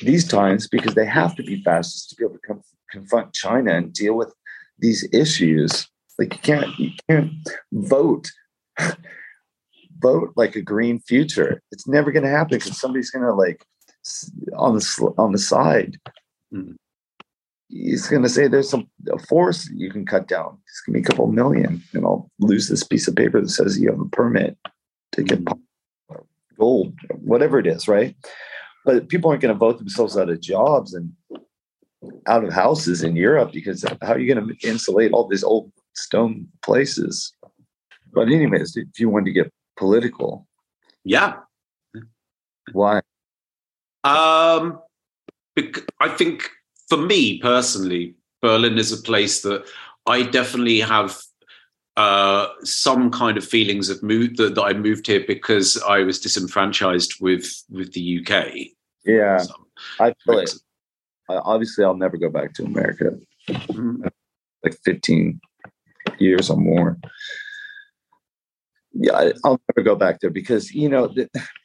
these times because they have to be fascist to be able to come, confront China and deal with these issues. Like you can't you can't vote vote like a green future. It's never going to happen because somebody's going to like on the on the side. He's going to say there's some a force you can cut down. It's going to be a couple million, and I'll lose this piece of paper that says you have a permit to get mm-hmm. gold, whatever it is, right? But people aren't going to vote themselves out of jobs and out of houses in Europe because how are you going to insulate all these old stone places? But anyways, if you want to get political, yeah, why? Um, I think for me personally, Berlin is a place that I definitely have uh, some kind of feelings of move that, that, I moved here because I was disenfranchised with with the UK. Yeah, so, I feel it. Obviously, I'll never go back to America. Mm-hmm. Like fifteen years or more. Yeah, I'll never go back there because you know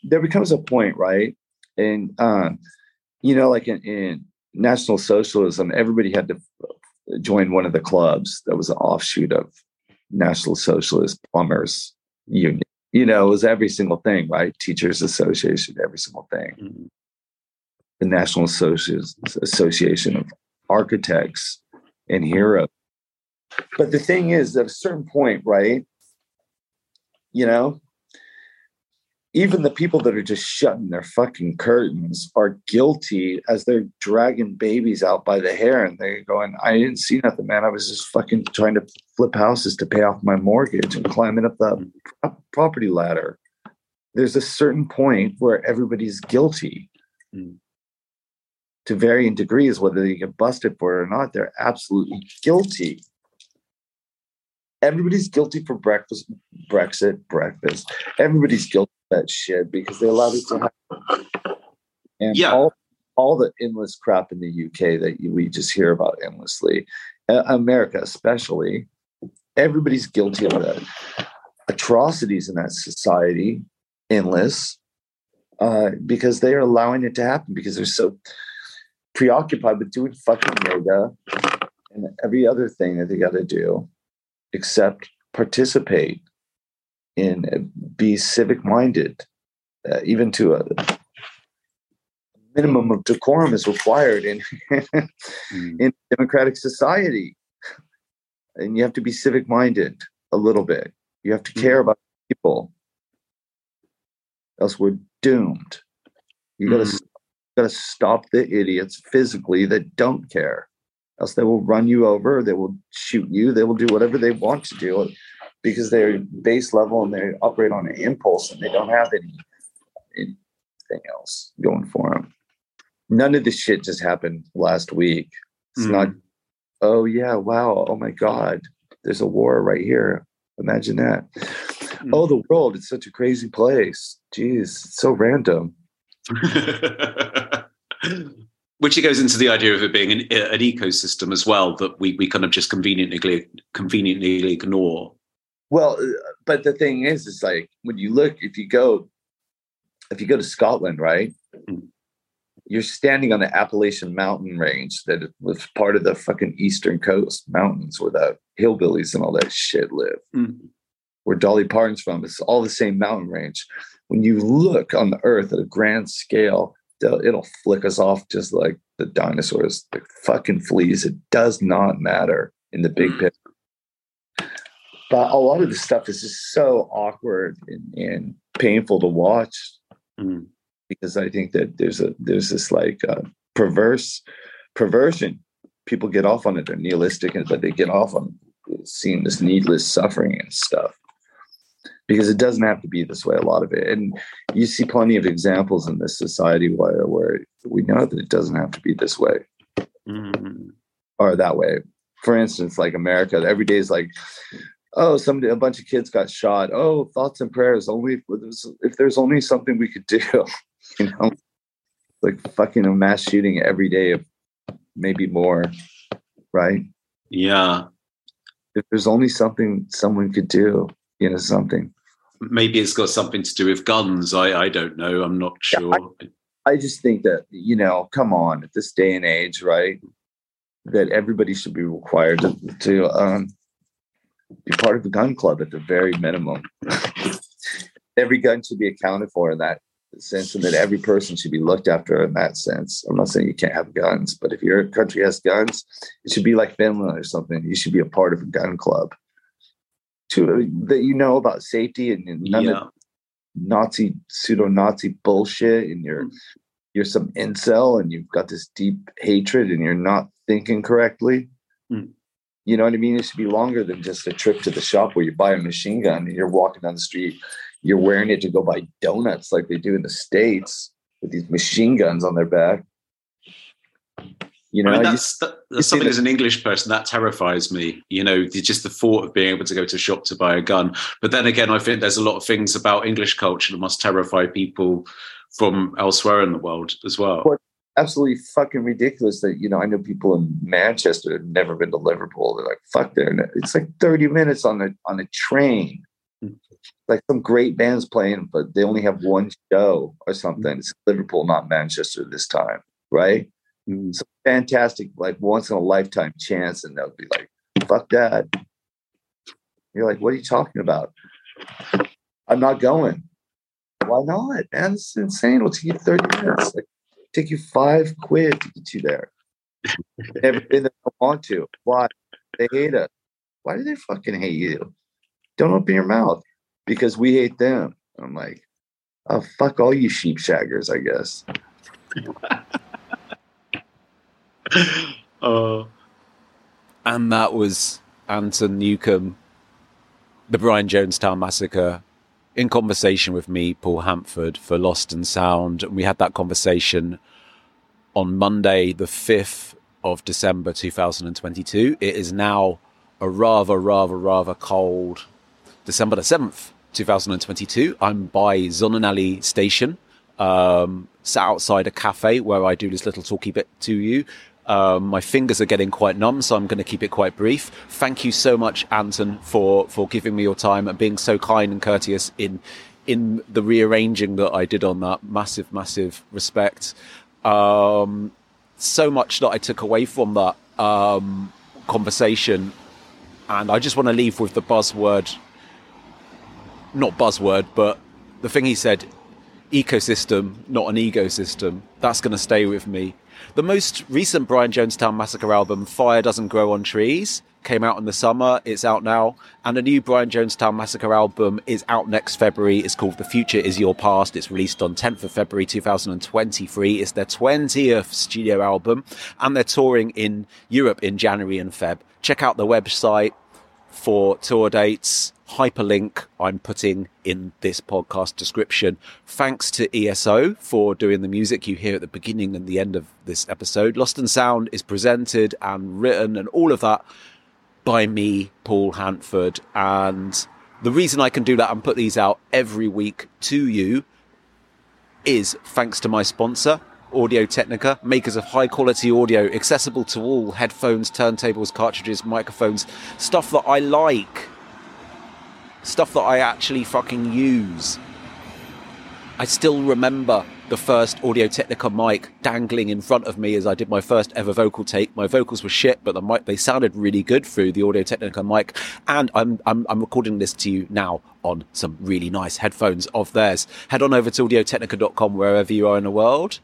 there becomes a point, right? And um, you know, like in, in National Socialism, everybody had to join one of the clubs that was an offshoot of National Socialist Plumbers Union. You know, it was every single thing, right? Teachers Association, every single thing. Mm-hmm. The National Association of Architects and Heroes. But the thing is, at a certain point, right? You know, even the people that are just shutting their fucking curtains are guilty as they're dragging babies out by the hair and they're going, I didn't see nothing, man. I was just fucking trying to flip houses to pay off my mortgage and climbing up the property ladder. There's a certain point where everybody's guilty mm. to varying degrees, whether they get busted for it or not, they're absolutely guilty everybody's guilty for breakfast brexit breakfast everybody's guilty that shit because they allowed it to happen. And yeah. all all the endless crap in the UK that we just hear about endlessly, uh, America especially, everybody's guilty of that atrocities in that society, endless, uh, because they are allowing it to happen because they're so preoccupied with doing fucking yoga and every other thing that they got to do, except participate in be civic minded, uh, even to a minimum of decorum is required in mm. in democratic society, and you have to be civic minded a little bit. You have to mm. care about people, else we're doomed. You gotta mm. gotta stop the idiots physically that don't care else they will run you over they will shoot you they will do whatever they want to do because they're base level and they operate on an impulse and they don't have any anything else going for them. None of this shit just happened last week. It's mm. not, oh yeah, wow, oh my God, there's a war right here. Imagine that. Mm. Oh, the world, it's such a crazy place. Jeez, it's so random. Which it goes into the idea of it being an, an ecosystem as well that we, we kind of just conveniently conveniently ignore well, uh, but the thing is, it's like when you look, if you go, if you go to Scotland, right, mm. you're standing on the Appalachian mountain range that was part of the fucking eastern coast mountains where the hillbillies and all that shit live. Mm. Where Dolly Parton's from, it's all the same mountain range. When you look on the earth at a grand scale, it'll flick us off just like the dinosaurs, the fucking fleas. It does not matter in the big mm. picture but a lot of the stuff is just so awkward and, and painful to watch mm. because I think that there's a there's this like uh, perverse perversion people get off on it. They're nihilistic, but they get off on seeing this needless suffering and stuff because it doesn't have to be this way. A lot of it, and you see plenty of examples in this society where where we know that it doesn't have to be this way mm-hmm. or that way. For instance, like America, every day is like, oh, somebody, a bunch of kids got shot. Oh, thoughts and prayers. Only if there's, if there's only something we could do, you know, like fucking a mass shooting every day of maybe more, right? Yeah. If there's only something someone could do, you know, something. Maybe it's got something to do with guns. I I don't know. I'm not sure. Yeah, I, I just think that you know, come on, at this day and age, right? That everybody should be required to, to um, be part of the gun club at the very minimum. Every gun should be accounted for in that sense and that every person should be looked after in that sense. I'm not saying you can't have guns, but if your country has guns, it should be like Finland or something. You should be a part of a gun club to that you know about safety and, none yeah. of Nazi pseudo Nazi bullshit and you're mm. you're some incel and you've got this deep hatred and you're not thinking correctly. Mm. You know what I mean? It should be longer than just a trip to the shop where you buy a machine gun and you're walking down the street you're wearing it to go buy donuts like they do in the states with these machine guns on their back. You know, I mean, that's, that, that's something as an English person that terrifies me. You know, just the thought of being able to go to a shop to buy a gun. But then again, I think there's a lot of things about English culture that must terrify people from elsewhere in the world as well. well absolutely fucking ridiculous that you know I know people in Manchester have never been to Liverpool. They're like, fuck there. It's like 30 minutes on the on a train like some great bands playing, but they only have one show or something. It's Liverpool, not Manchester this time, right? Mm. It's a fantastic, like once in a lifetime chance, and they'll be like, "Fuck that." You're like, "What are you talking about?" I'm not going. Why not, man? It's insane. Take you 30 minutes. Like, take you five quid to get you there. Never been there. Don't want to. Why? They hate us. Why do they fucking hate you? Don't open your mouth because we hate them. I'm like, oh, fuck all you sheep shaggers, I guess. uh, and that was Anton Newcombe, the Brian Jonestown Massacre, in conversation with me, Paul Hanford, for Lost in Sound. And we had that conversation on Monday, the 5th of December 2022. It is now a rather, rather, rather cold December the 7th 2022. I'm by Sonnenallee Station, um, sat outside a cafe where I do this little talky bit to you. Um, my fingers are getting quite numb, so I'm going to keep it quite brief. Thank you so much, Anton, for for giving me your time and being so kind and courteous in in the rearranging that I did on that. Massive, massive respect. Um, so much that I took away from that um, conversation, and I just want to leave with the buzzword not buzzword, but the thing he said, ecosystem, not an ecosystem. That's going to stay with me. The most recent Brian Jonestown Massacre album, Fire Doesn't Grow on Trees, came out in the summer. It's out now. And a new Brian Jonestown Massacre album is out next February. It's called The Future Is Your Past. It's released on 10th of February 2023. It's their 20th studio album. And they're touring in Europe in January and Feb. Check out the website for tour dates hyperlink I'm putting in this podcast description. Thanks to ESO for doing the music you hear at the beginning and the end of this episode. Lost in Sound is presented and written and all of that by me, Paul Hanford. And the reason I can do that and put these out every week to you is thanks to my sponsor, Audio Technica, makers of high quality audio, accessible to all headphones, turntables, cartridges, microphones, stuff that I like stuff that I actually fucking use. I still remember the first Audio Technica mic dangling in front of me as I did my first ever vocal take. My vocals were shit, but the mic they sounded really good through the Audio Technica mic. And I'm I'm, I'm recording this to you now on some really nice headphones of theirs. Head on over to audiotechnica.com wherever you are in the world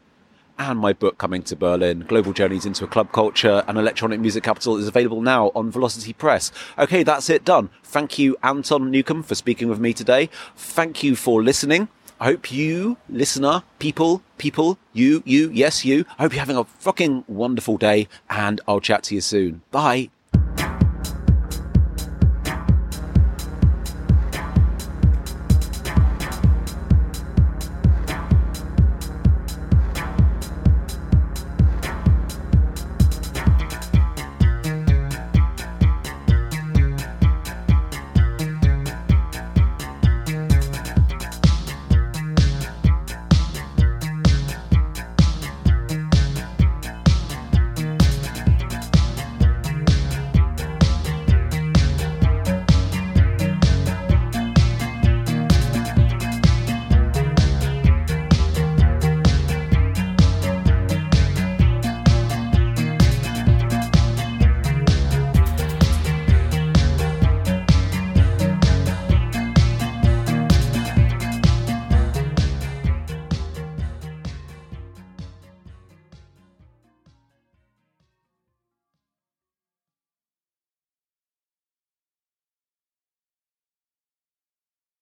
and my book coming to Berlin, Global Journeys into a Club Culture and Electronic Music Capital is available now on Velocity Press. Okay, that's it done. Thank you, Anton Newcombe, for speaking with me today. Thank you for listening. I hope you, listener, people, people, you, you, yes, you. I hope you're having a fucking wonderful day and I'll chat to you soon. Bye.